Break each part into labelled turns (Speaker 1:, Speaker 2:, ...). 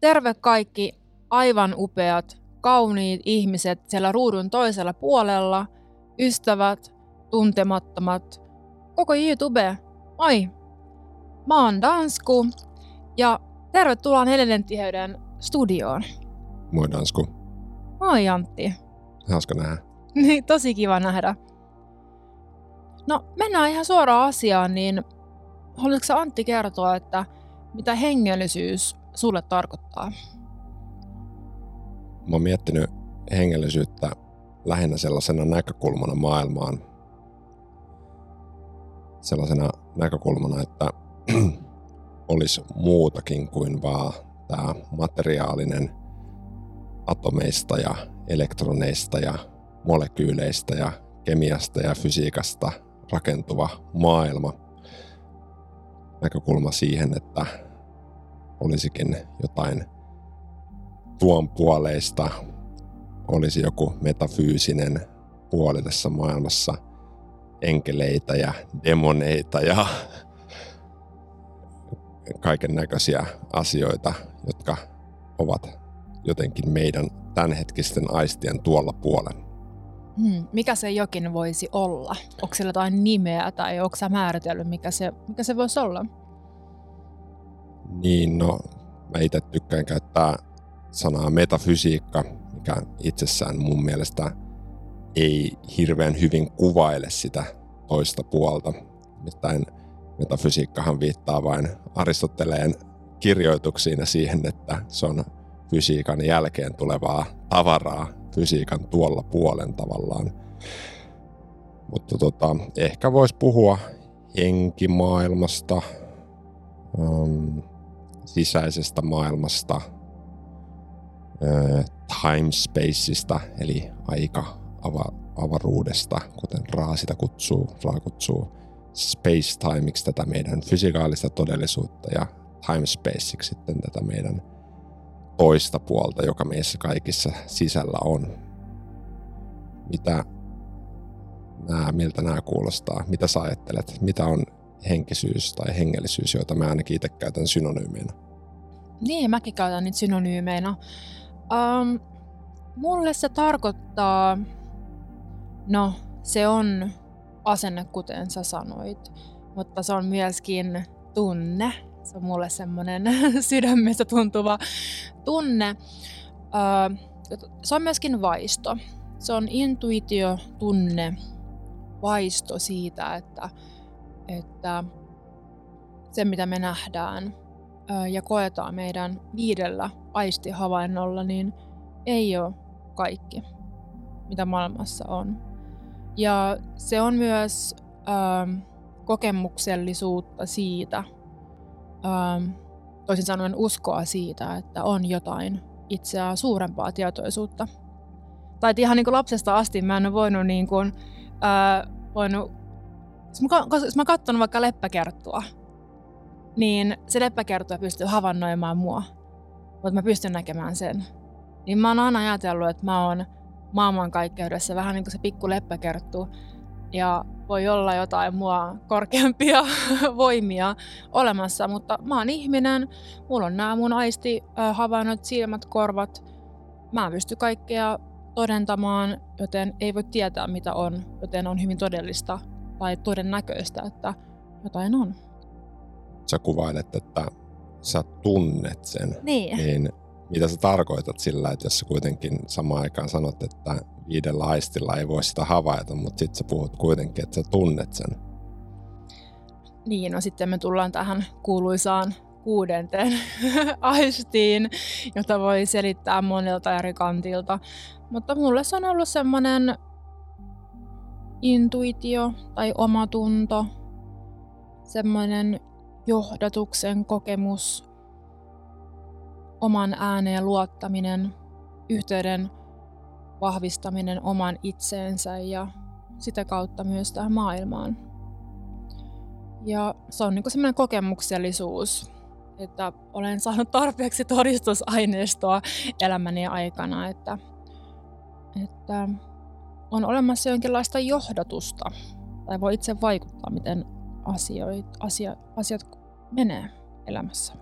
Speaker 1: terve kaikki aivan upeat, kauniit ihmiset siellä ruudun toisella puolella, ystävät, tuntemattomat, koko YouTube. Moi! Mä oon Dansku ja tervetuloa neljännen tiheyden studioon.
Speaker 2: Moi Dansku.
Speaker 1: Moi Antti.
Speaker 2: Hauska nähdä.
Speaker 1: Niin, tosi kiva nähdä. No, mennään ihan suoraan asiaan, niin haluatko Antti kertoa, että mitä hengellisyys sulle tarkoittaa?
Speaker 2: Mä oon miettinyt hengellisyyttä lähinnä sellaisena näkökulmana maailmaan. Sellaisena näkökulmana, että olisi muutakin kuin vaan tämä materiaalinen atomeista ja elektroneista ja molekyyleistä ja kemiasta ja fysiikasta rakentuva maailma. Näkökulma siihen, että olisikin jotain tuon puoleista, olisi joku metafyysinen puoli tässä maailmassa, enkeleitä ja demoneita ja kaiken näköisiä asioita, jotka ovat jotenkin meidän tämänhetkisten aistien tuolla puolen.
Speaker 1: Hmm, mikä se jokin voisi olla? Onko sillä jotain nimeä tai onko sä määritellyt, mikä se, mikä se voisi olla?
Speaker 2: Niin, no mä itse tykkään käyttää sanaa metafysiikka, mikä itsessään mun mielestä ei hirveän hyvin kuvaile sitä toista puolta. Nimittäin metafysiikkahan viittaa vain Aristoteleen kirjoituksiin ja siihen, että se on fysiikan jälkeen tulevaa tavaraa fysiikan tuolla puolen tavallaan. Mutta tota, ehkä voisi puhua henkimaailmasta, um, sisäisestä maailmasta, uh, time spaceista, eli aika ava- avaruudesta, kuten Raa sitä kutsuu, Raa kutsuu space-timeiksi tätä meidän fysikaalista todellisuutta ja time spaceiksi sitten tätä meidän toista puolta, joka meissä kaikissa sisällä on. Mitä nämä, miltä nämä kuulostaa? Mitä sä ajattelet? Mitä on henkisyys tai hengellisyys, joita mä ainakin itse käytän synonyymeinä?
Speaker 1: Niin, mäkin käytän niitä synonyymeinä. Um, mulle se tarkoittaa, no se on asenne, kuten sä sanoit, mutta se on myöskin tunne, se on mulle semmoinen sydämessä tuntuva tunne. Se on myöskin vaisto. Se on intuitio, tunne, vaisto siitä, että, että se mitä me nähdään ja koetaan meidän viidellä aistihavainnolla, niin ei ole kaikki, mitä maailmassa on. Ja se on myös äh, kokemuksellisuutta siitä, ähm, toisin sanoen uskoa siitä, että on jotain itseä suurempaa tietoisuutta. Tai ihan niin kuin lapsesta asti mä en ole voinut, niin kuin, äh, voinut jos mä, jos mä katson vaikka leppäkerttua, niin se leppäkerttua pystyy havainnoimaan mua, mutta mä pystyn näkemään sen. Niin mä oon aina ajatellut, että mä oon maailmankaikkeudessa vähän niin kuin se pikku leppäkerttu, ja voi olla jotain mua korkeampia voimia olemassa, mutta mä oon ihminen, mulla on nämä mun aisti havainnot, silmät, korvat. Mä pysty kaikkea todentamaan, joten ei voi tietää mitä on, joten on hyvin todellista tai todennäköistä, että jotain on.
Speaker 2: Sä kuvailet, että sä tunnet sen.
Speaker 1: Niin.
Speaker 2: niin mitä sä tarkoitat sillä, että jos sä kuitenkin samaan aikaan sanot, että viidellä aistilla ei voi sitä havaita, mutta sitten sä puhut kuitenkin, että sä tunnet sen.
Speaker 1: Niin, no sitten me tullaan tähän kuuluisaan kuudenteen aistiin, jota voi selittää monelta eri kantilta. Mutta mulle se on ollut semmoinen intuitio tai omatunto, semmoinen johdatuksen kokemus, oman ääneen luottaminen, yhteyden vahvistaminen oman itseensä ja sitä kautta myös tähän maailmaan. Ja se on niin semmoinen kokemuksellisuus, että olen saanut tarpeeksi todistusaineistoa elämäni aikana, että, että on olemassa jonkinlaista johdatusta tai voi itse vaikuttaa, miten asioit, asia, asiat menee elämässä.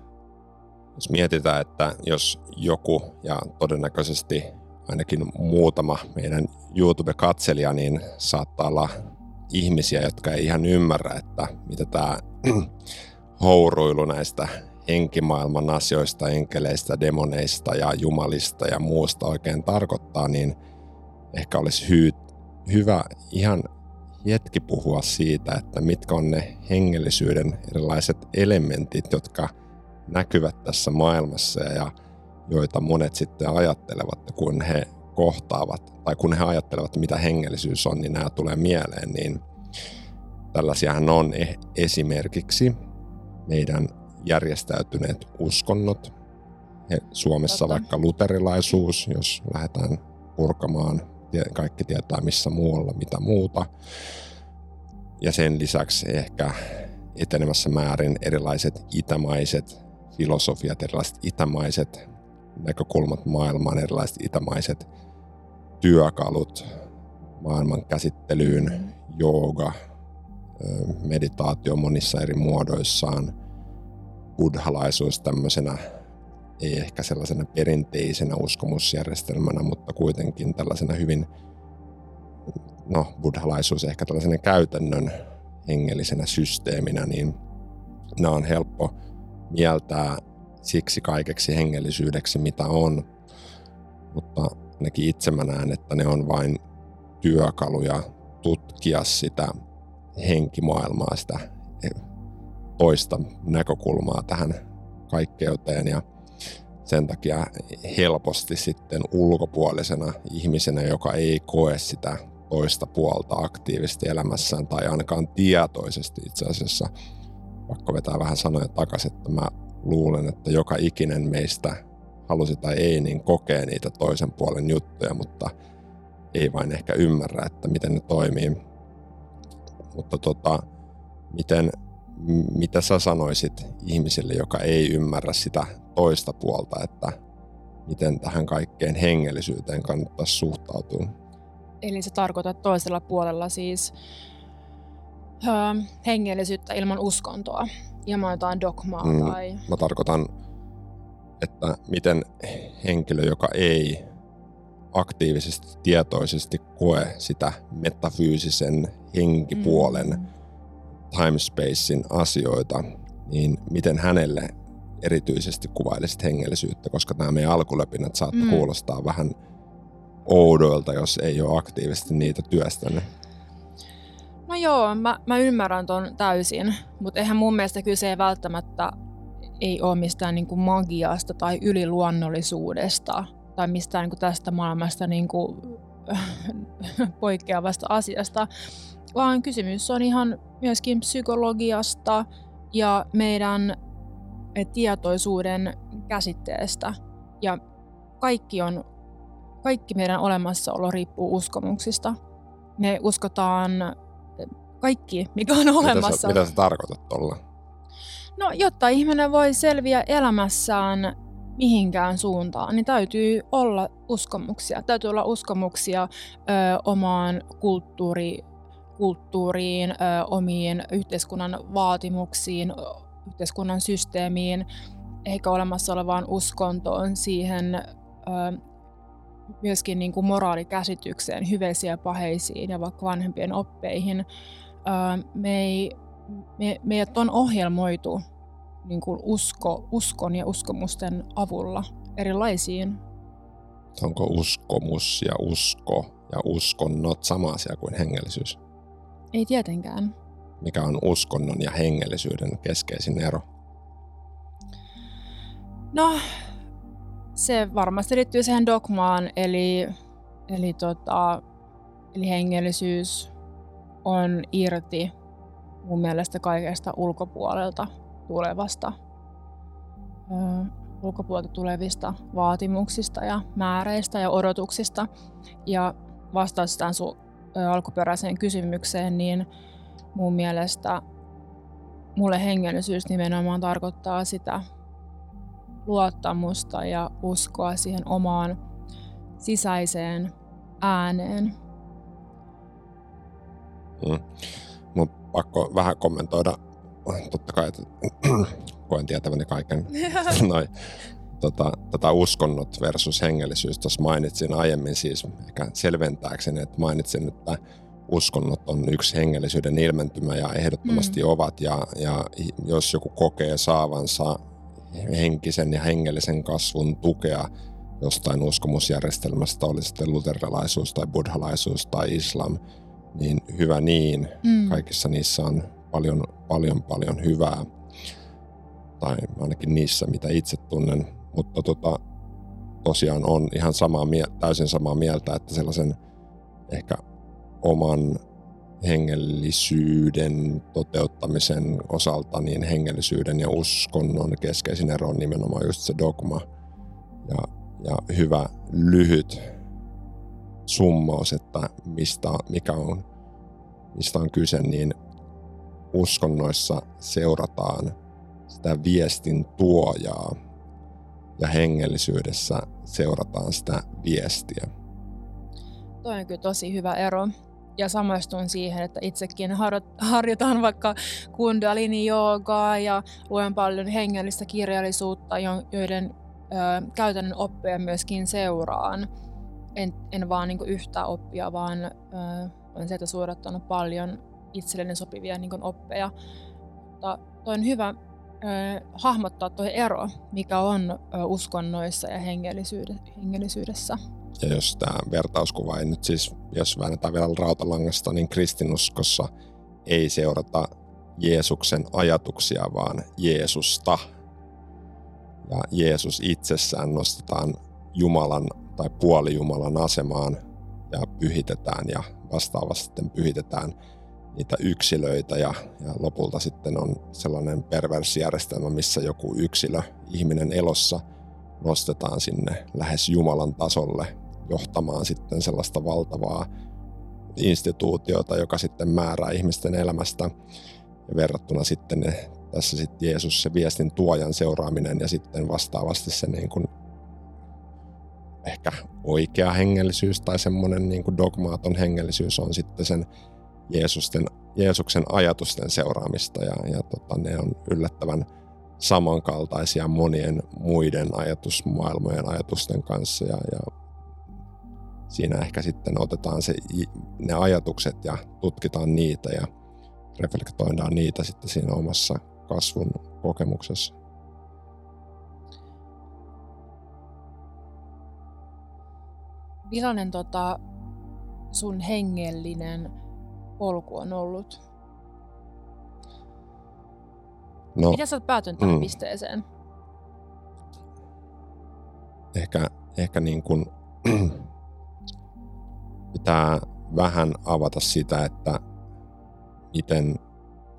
Speaker 2: Jos mietitään, että jos joku ja todennäköisesti ainakin muutama meidän YouTube-katselija, niin saattaa olla ihmisiä, jotka ei ihan ymmärrä, että mitä tämä houruilu näistä henkimaailman asioista, enkeleistä, demoneista ja jumalista ja muusta oikein tarkoittaa, niin ehkä olisi hy- hyvä ihan hetki puhua siitä, että mitkä on ne hengellisyyden erilaiset elementit, jotka näkyvät tässä maailmassa ja joita monet sitten ajattelevat, kun he kohtaavat, tai kun he ajattelevat, mitä hengellisyys on, niin nämä tulee mieleen, niin tällaisiahan on e- esimerkiksi meidän järjestäytyneet uskonnot. Suomessa Totta. vaikka luterilaisuus, jos lähdetään purkamaan, kaikki tietää missä muualla, mitä muuta. Ja sen lisäksi ehkä etenemässä määrin erilaiset itämaiset filosofiat, erilaiset itämaiset näkökulmat maailmaan, erilaiset itämaiset työkalut maailman käsittelyyn, jooga, meditaatio monissa eri muodoissaan, buddhalaisuus tämmöisenä ei ehkä sellaisena perinteisenä uskomusjärjestelmänä, mutta kuitenkin tällaisena hyvin, no buddhalaisuus ehkä tällaisena käytännön hengellisenä systeeminä, niin nämä on helppo mieltää siksi kaikeksi hengellisyydeksi, mitä on. Mutta ainakin itse mä näen, että ne on vain työkaluja tutkia sitä henkimaailmaa, sitä toista näkökulmaa tähän kaikkeuteen ja sen takia helposti sitten ulkopuolisena ihmisenä, joka ei koe sitä toista puolta aktiivisesti elämässään tai ainakaan tietoisesti itse asiassa, pakko vetää vähän sanoja takaisin, että mä luulen, että joka ikinen meistä halusi tai ei, niin kokee niitä toisen puolen juttuja, mutta ei vain ehkä ymmärrä, että miten ne toimii. Mutta tota, miten, mitä sä sanoisit ihmiselle, joka ei ymmärrä sitä toista puolta, että miten tähän kaikkeen hengellisyyteen kannattaisi suhtautua?
Speaker 1: Eli se tarkoittaa toisella puolella siis ö, hengellisyyttä ilman uskontoa, ilman jotain dogmaa mm, tai...
Speaker 2: Mä tarkoitan, että miten henkilö, joka ei aktiivisesti, tietoisesti koe sitä metafyysisen henkipuolen, mm. Timespacein asioita, niin miten hänelle erityisesti kuvailisit hengellisyyttä, koska nämä meidän alkuläpinät saattaa mm. kuulostaa vähän oudoilta, jos ei ole aktiivisesti niitä työstänyt.
Speaker 1: No joo, mä, mä ymmärrän ton täysin, mutta eihän mun mielestä kyse ei välttämättä ei ole mistään niin kuin magiasta tai yliluonnollisuudesta tai mistään niin kuin tästä maailmasta niin kuin, poikkeavasta asiasta, vaan kysymys on ihan myöskin psykologiasta ja meidän tietoisuuden käsitteestä. Ja kaikki, on, kaikki meidän olemassaolo riippuu uskomuksista. Me uskotaan kaikki, mikä on olemassa.
Speaker 2: Mitä sä, mitä sä tarkoitat tuolla?
Speaker 1: No, jotta ihminen voi selviä elämässään mihinkään suuntaan, niin täytyy olla uskomuksia. Täytyy olla uskomuksia ö, omaan kulttuuri, kulttuuriin, ö, omiin yhteiskunnan vaatimuksiin, yhteiskunnan systeemiin, eikä olemassa olevaan uskontoon, siihen ö, myöskin niin kuin moraalikäsitykseen, hyveisiin ja paheisiin ja vaikka vanhempien oppeihin. Ö, me ei, me, meidät on ohjelmoitu niin kuin usko, uskon ja uskomusten avulla erilaisiin.
Speaker 2: Onko uskomus ja usko ja uskonnot sama asia kuin hengellisyys?
Speaker 1: Ei tietenkään
Speaker 2: mikä on uskonnon ja hengellisyyden keskeisin ero?
Speaker 1: No, se varmasti liittyy siihen dogmaan, eli, eli, tota, eli hengellisyys on irti mun mielestä kaikesta ulkopuolelta tulevasta, ulkopuolelta tulevista vaatimuksista ja määreistä ja odotuksista. Ja vastaus tämän sun alkuperäiseen kysymykseen, niin mun mielestä mulle hengellisyys nimenomaan tarkoittaa sitä luottamusta ja uskoa siihen omaan sisäiseen ääneen.
Speaker 2: Mm. Mun pakko vähän kommentoida, totta kai, että koen tietäväni kaiken noin tota, tota uskonnot versus hengellisyys. Tuossa mainitsin aiemmin siis ehkä selventääkseni, että mainitsin, että uskonnot on yksi hengellisyyden ilmentymä ja ehdottomasti mm. ovat. Ja, ja jos joku kokee saavansa henkisen ja hengellisen kasvun tukea jostain uskomusjärjestelmästä, oli sitten luterilaisuus tai buddhalaisuus tai islam, niin hyvä niin. Mm. Kaikissa niissä on paljon, paljon, paljon hyvää. Tai ainakin niissä, mitä itse tunnen. Mutta tota, tosiaan on ihan samaa, täysin samaa mieltä, että sellaisen ehkä oman hengellisyyden toteuttamisen osalta, niin hengellisyyden ja uskonnon keskeisin ero on nimenomaan just se dogma. Ja, ja hyvä lyhyt summaus, että mistä, mikä on, mistä on kyse, niin uskonnoissa seurataan sitä viestin tuojaa ja hengellisyydessä seurataan sitä viestiä.
Speaker 1: Toi on kyllä tosi hyvä ero ja samaistun siihen, että itsekin harjoitan vaikka kundalini joogaa ja luen paljon hengellistä kirjallisuutta, joiden ö, käytännön oppeja myöskin seuraan. En, en vaan niin yhtä oppia, vaan ö, olen sieltä suodattanut paljon itselleni sopivia niin oppeja. Mutta toi on hyvä ö, hahmottaa tuo ero, mikä on ö, uskonnoissa ja hengellisyydessä.
Speaker 2: Ja jos tämä vertauskuva ei nyt siis, jos väännetään vielä rautalangasta, niin kristinuskossa ei seurata Jeesuksen ajatuksia, vaan Jeesusta. Ja Jeesus itsessään nostetaan Jumalan tai puolijumalan asemaan ja pyhitetään ja vastaavasti sitten pyhitetään niitä yksilöitä ja, ja lopulta sitten on sellainen perversijärjestelmä, missä joku yksilö, ihminen elossa nostetaan sinne lähes Jumalan tasolle johtamaan sitten sellaista valtavaa instituutiota, joka sitten määrää ihmisten elämästä. Ja verrattuna sitten ne, tässä sitten Jeesus se viestin tuojan seuraaminen ja sitten vastaavasti se niin kuin ehkä oikea hengellisyys tai semmoinen niin kuin dogmaaton hengellisyys on sitten sen Jeesusten, Jeesuksen ajatusten seuraamista ja, ja tota, ne on yllättävän samankaltaisia monien muiden ajatusmaailmojen ajatusten kanssa ja, ja siinä ehkä sitten otetaan se, ne ajatukset ja tutkitaan niitä ja reflektoidaan niitä sitten siinä omassa kasvun kokemuksessa.
Speaker 1: Millainen tota, sun hengellinen polku on ollut? No, Miten sä oot päätynyt tähän mm, pisteeseen?
Speaker 2: Ehkä, ehkä niin kuin pitää vähän avata sitä, että miten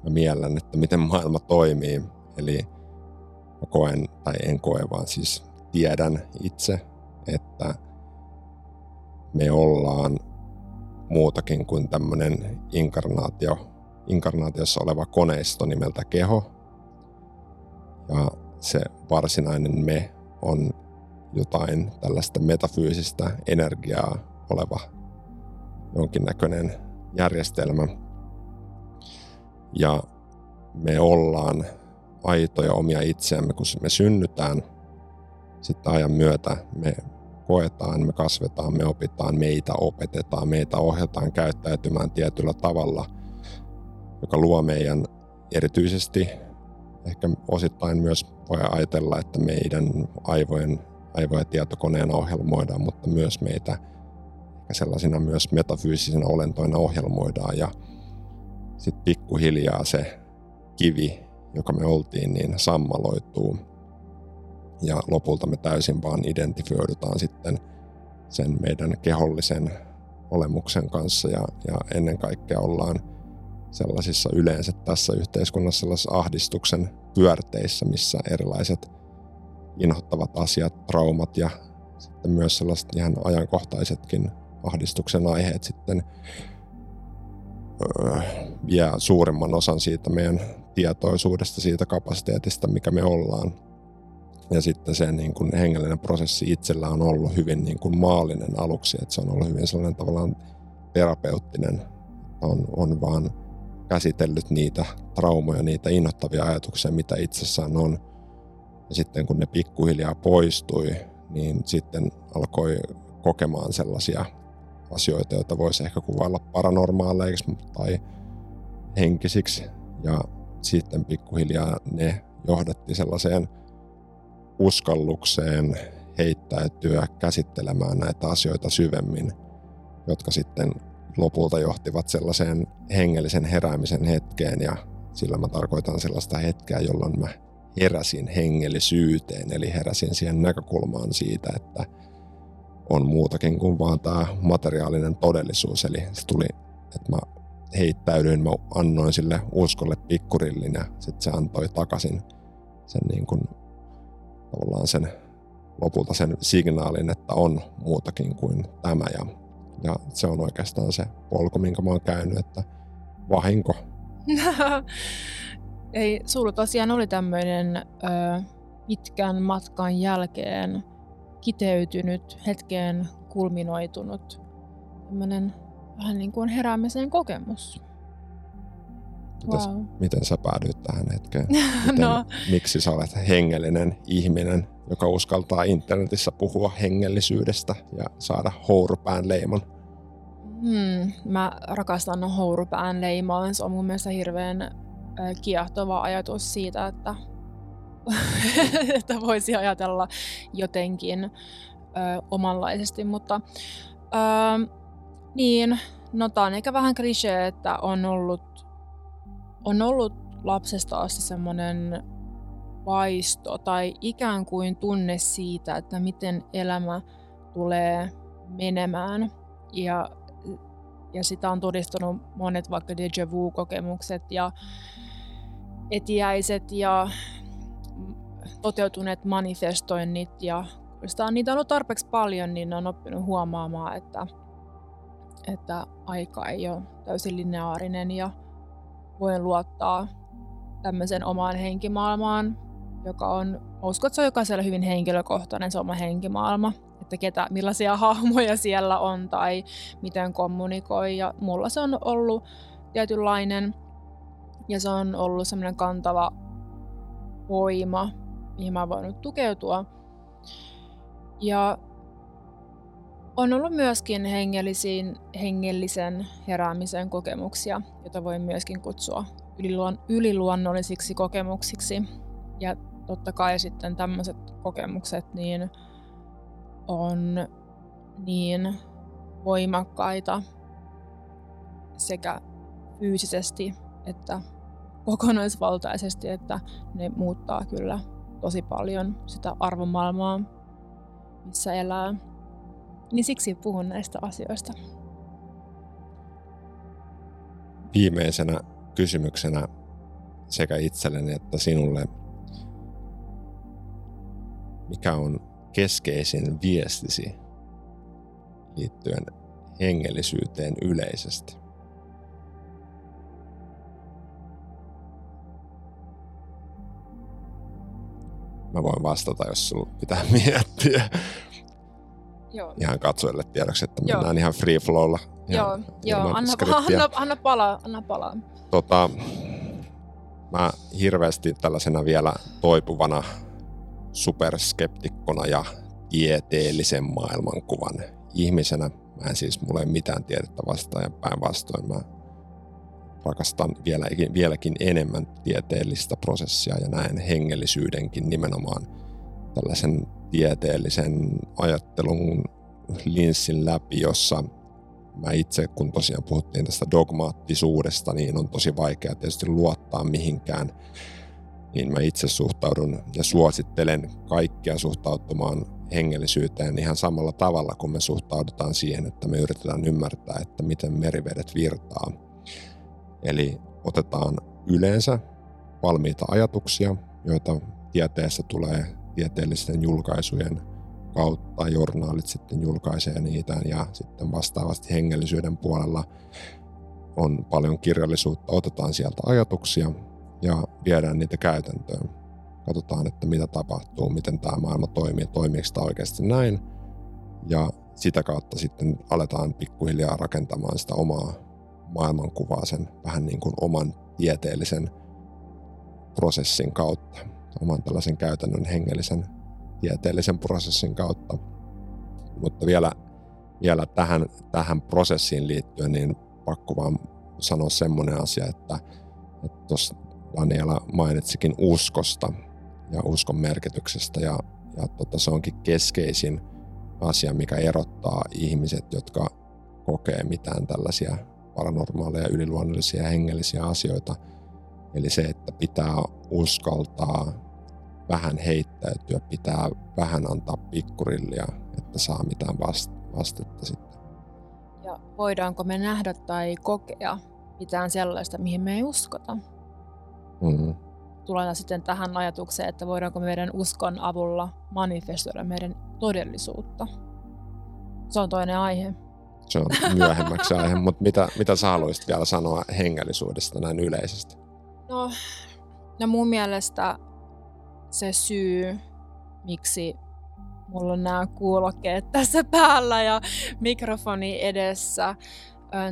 Speaker 2: mä miellän, että miten maailma toimii. Eli mä koen, tai en koe, vaan siis tiedän itse, että me ollaan muutakin kuin tämmöinen inkarnaatio, inkarnaatiossa oleva koneisto nimeltä keho. Ja se varsinainen me on jotain tällaista metafyysistä energiaa oleva jonkinnäköinen järjestelmä. Ja me ollaan aitoja omia itseämme, kun me synnytään. Sitten ajan myötä me koetaan, me kasvetaan, me opitaan, meitä opetetaan, meitä ohjataan käyttäytymään tietyllä tavalla, joka luo meidän erityisesti, ehkä osittain myös voi ajatella, että meidän aivojen, aivojen tietokoneena ohjelmoidaan, mutta myös meitä ehkä sellaisina myös metafyysisinä olentoina ohjelmoidaan. Ja sitten pikkuhiljaa se kivi, joka me oltiin, niin sammaloituu ja lopulta me täysin vaan identifioidutaan sitten sen meidän kehollisen olemuksen kanssa ja, ja ennen kaikkea ollaan sellaisissa yleensä tässä yhteiskunnassa sellaisissa ahdistuksen pyörteissä, missä erilaiset inhottavat asiat, traumat ja sitten myös sellaiset ihan ajankohtaisetkin ahdistuksen aiheet sitten öö, vie suurimman osan siitä meidän tietoisuudesta, siitä kapasiteetista, mikä me ollaan. Ja sitten se niin kuin hengellinen prosessi itsellä on ollut hyvin niin kuin maallinen aluksi, että se on ollut hyvin sellainen tavallaan terapeuttinen, on, on vaan käsitellyt niitä traumoja, niitä innoittavia ajatuksia, mitä itsessään on. Ja sitten kun ne pikkuhiljaa poistui, niin sitten alkoi kokemaan sellaisia asioita, joita voisi ehkä kuvailla paranormaaleiksi tai henkisiksi. Ja sitten pikkuhiljaa ne johdatti sellaiseen uskallukseen heittäytyä käsittelemään näitä asioita syvemmin, jotka sitten lopulta johtivat sellaiseen hengellisen heräämisen hetkeen ja sillä mä tarkoitan sellaista hetkeä, jolloin mä heräsin hengellisyyteen, eli heräsin siihen näkökulmaan siitä, että on muutakin kuin vaan tämä materiaalinen todellisuus. Eli se tuli, että mä heittäydyin, mä annoin sille uskolle pikkurillin ja sitten se antoi takaisin sen niin kuin, tavallaan sen lopulta sen signaalin, että on muutakin kuin tämä ja, ja se on oikeastaan se polku, minkä mä oon käynyt, että vahinko.
Speaker 1: Ei, sulla tosiaan oli tämmöinen ö, pitkän matkan jälkeen kiteytynyt, hetkeen kulminoitunut tämmöinen vähän niin kuin heräämisen kokemus.
Speaker 2: Mitäs, wow. Miten sä päädyit tähän hetkeen? Miten, no. Miksi sä olet hengellinen ihminen, joka uskaltaa internetissä puhua hengellisyydestä ja saada hourupään leimon?
Speaker 1: Hmm, mä rakastan hourupään leimaa. Se on mun mielestä hirveän kiehtova ajatus siitä, että, että voisi ajatella jotenkin ö, omanlaisesti, mutta ö, niin, no tää on ehkä vähän klisee, että on ollut, on ollut lapsesta asti semmoinen vaisto tai ikään kuin tunne siitä, että miten elämä tulee menemään. Ja, ja sitä on todistanut monet vaikka déjà vu-kokemukset ja etiäiset ja toteutuneet manifestoinnit ja sitä on niitä ollut tarpeeksi paljon, niin on oppinut huomaamaan, että, että aika ei ole täysin lineaarinen ja voin luottaa tämmöisen omaan henkimaailmaan, joka on, uskon, että se on jokaiselle hyvin henkilökohtainen se oma henkimaailma, että ketä, millaisia hahmoja siellä on tai miten kommunikoi. Ja mulla se on ollut tietynlainen ja se on ollut semmoinen kantava voima, mihin mä oon voinut tukeutua. Ja on ollut myöskin hengellisiin, hengellisen heräämisen kokemuksia, joita voi myöskin kutsua yliluon, yliluonnollisiksi kokemuksiksi. Ja totta kai sitten tämmöiset kokemukset niin on niin voimakkaita sekä fyysisesti että kokonaisvaltaisesti, että ne muuttaa kyllä tosi paljon sitä arvomaailmaa, missä elää. Niin siksi puhun näistä asioista.
Speaker 2: Viimeisenä kysymyksenä sekä itselleni että sinulle, mikä on keskeisin viestisi liittyen hengellisyyteen yleisesti? Mä voin vastata, jos sulla pitää miettiä. Joo. Ihan katsojille tiedoksi, että mennään Joo. ihan free flowlla.
Speaker 1: Joo, Joo. Anna, anna, anna, palaa, anna palaa.
Speaker 2: Tota, mä hirveästi tällaisena vielä toipuvana superskeptikkona ja tieteellisen maailmankuvan ihmisenä. Mä en siis, mulle mitään tiedettä vastaan ja päinvastoin mä rakastan vielä, vieläkin enemmän tieteellistä prosessia ja näen hengellisyydenkin nimenomaan tällaisen tieteellisen ajattelun linssin läpi, jossa mä itse, kun tosiaan puhuttiin tästä dogmaattisuudesta, niin on tosi vaikea tietysti luottaa mihinkään, niin mä itse suhtaudun ja suosittelen kaikkia suhtautumaan hengellisyyteen ihan samalla tavalla, kun me suhtaudutaan siihen, että me yritetään ymmärtää, että miten merivedet virtaa. Eli otetaan yleensä valmiita ajatuksia, joita tieteessä tulee tieteellisten julkaisujen kautta, journaalit sitten julkaisee niitä ja sitten vastaavasti hengellisyyden puolella on paljon kirjallisuutta, otetaan sieltä ajatuksia ja viedään niitä käytäntöön. Katsotaan, että mitä tapahtuu, miten tämä maailma toimii, toimiiko tämä oikeasti näin. Ja sitä kautta sitten aletaan pikkuhiljaa rakentamaan sitä omaa maailmankuvaa sen vähän niin kuin oman tieteellisen prosessin kautta, oman tällaisen käytännön hengellisen tieteellisen prosessin kautta. Mutta vielä, vielä tähän, tähän prosessiin liittyen, niin pakko vaan sanoa semmoinen asia, että, tuossa Daniela mainitsikin uskosta ja uskon merkityksestä ja, ja tota, se onkin keskeisin asia, mikä erottaa ihmiset, jotka kokee mitään tällaisia paranormaaleja, yliluonnollisia ja hengellisiä asioita. Eli se, että pitää uskaltaa vähän heittäytyä, pitää vähän antaa pikkurillia, että saa mitään vastetta sitten.
Speaker 1: Ja voidaanko me nähdä tai kokea mitään sellaista, mihin me ei uskota? Mm-hmm. Tullaan sitten tähän ajatukseen, että voidaanko meidän uskon avulla manifestoida meidän todellisuutta. Se on toinen aihe.
Speaker 2: Se on myöhemmäksi aihe, mutta mitä, mitä sä haluaisit vielä sanoa hengellisuudesta näin yleisesti?
Speaker 1: No, no mun mielestä se syy, miksi mulla on nämä kuulokkeet tässä päällä ja mikrofoni edessä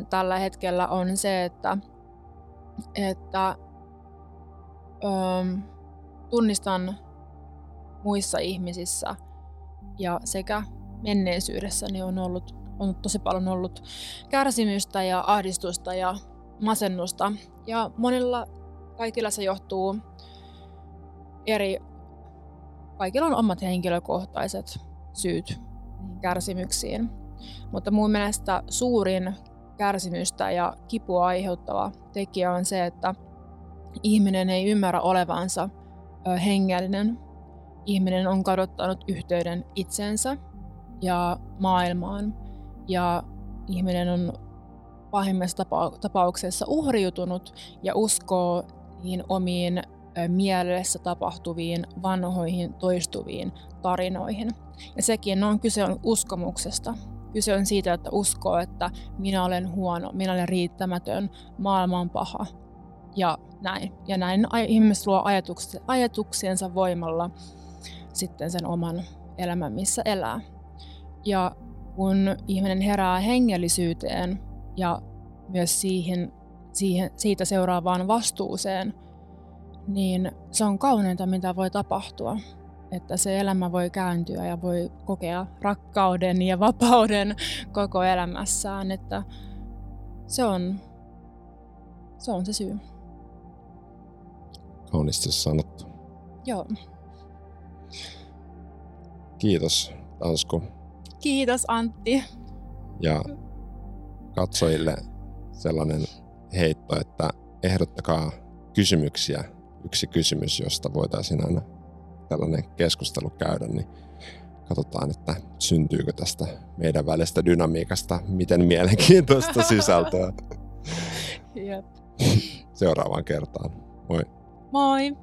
Speaker 1: tällä hetkellä on se, että, että ähm, tunnistan muissa ihmisissä ja sekä menneisyydessäni on ollut on tosi paljon ollut kärsimystä ja ahdistusta ja masennusta. Ja monilla kaikilla se johtuu eri, kaikilla on omat henkilökohtaiset syyt kärsimyksiin. Mutta mun mielestä suurin kärsimystä ja kipua aiheuttava tekijä on se, että ihminen ei ymmärrä olevansa hengellinen. Ihminen on kadottanut yhteyden itsensä ja maailmaan. Ja ihminen on pahimmassa tapauksessa uhriutunut ja uskoo niihin omiin mielessä tapahtuviin vanhoihin toistuviin tarinoihin. Ja sekin on kyse on uskomuksesta. Kyse on siitä, että uskoo, että minä olen huono, minä olen riittämätön, maailma on paha. Ja näin. Ja näin ihmiset luo ajatuksiensa voimalla sitten sen oman elämän, missä elää. Ja kun ihminen herää hengellisyyteen ja myös siihen, siihen, siitä seuraavaan vastuuseen, niin se on kauneinta, mitä voi tapahtua. Että se elämä voi kääntyä ja voi kokea rakkauden ja vapauden koko elämässään. Että se on se, on se syy.
Speaker 2: Kaunisti sanottu.
Speaker 1: Joo.
Speaker 2: Kiitos, Tansku.
Speaker 1: Kiitos, Antti.
Speaker 2: Ja katsojille sellainen heitto, että ehdottakaa kysymyksiä. Yksi kysymys, josta voitaisiin aina tällainen keskustelu käydä, niin katsotaan, että syntyykö tästä meidän välistä dynamiikasta miten mielenkiintoista sisältöä. Seuraavaan kertaan. Moi.
Speaker 1: Moi.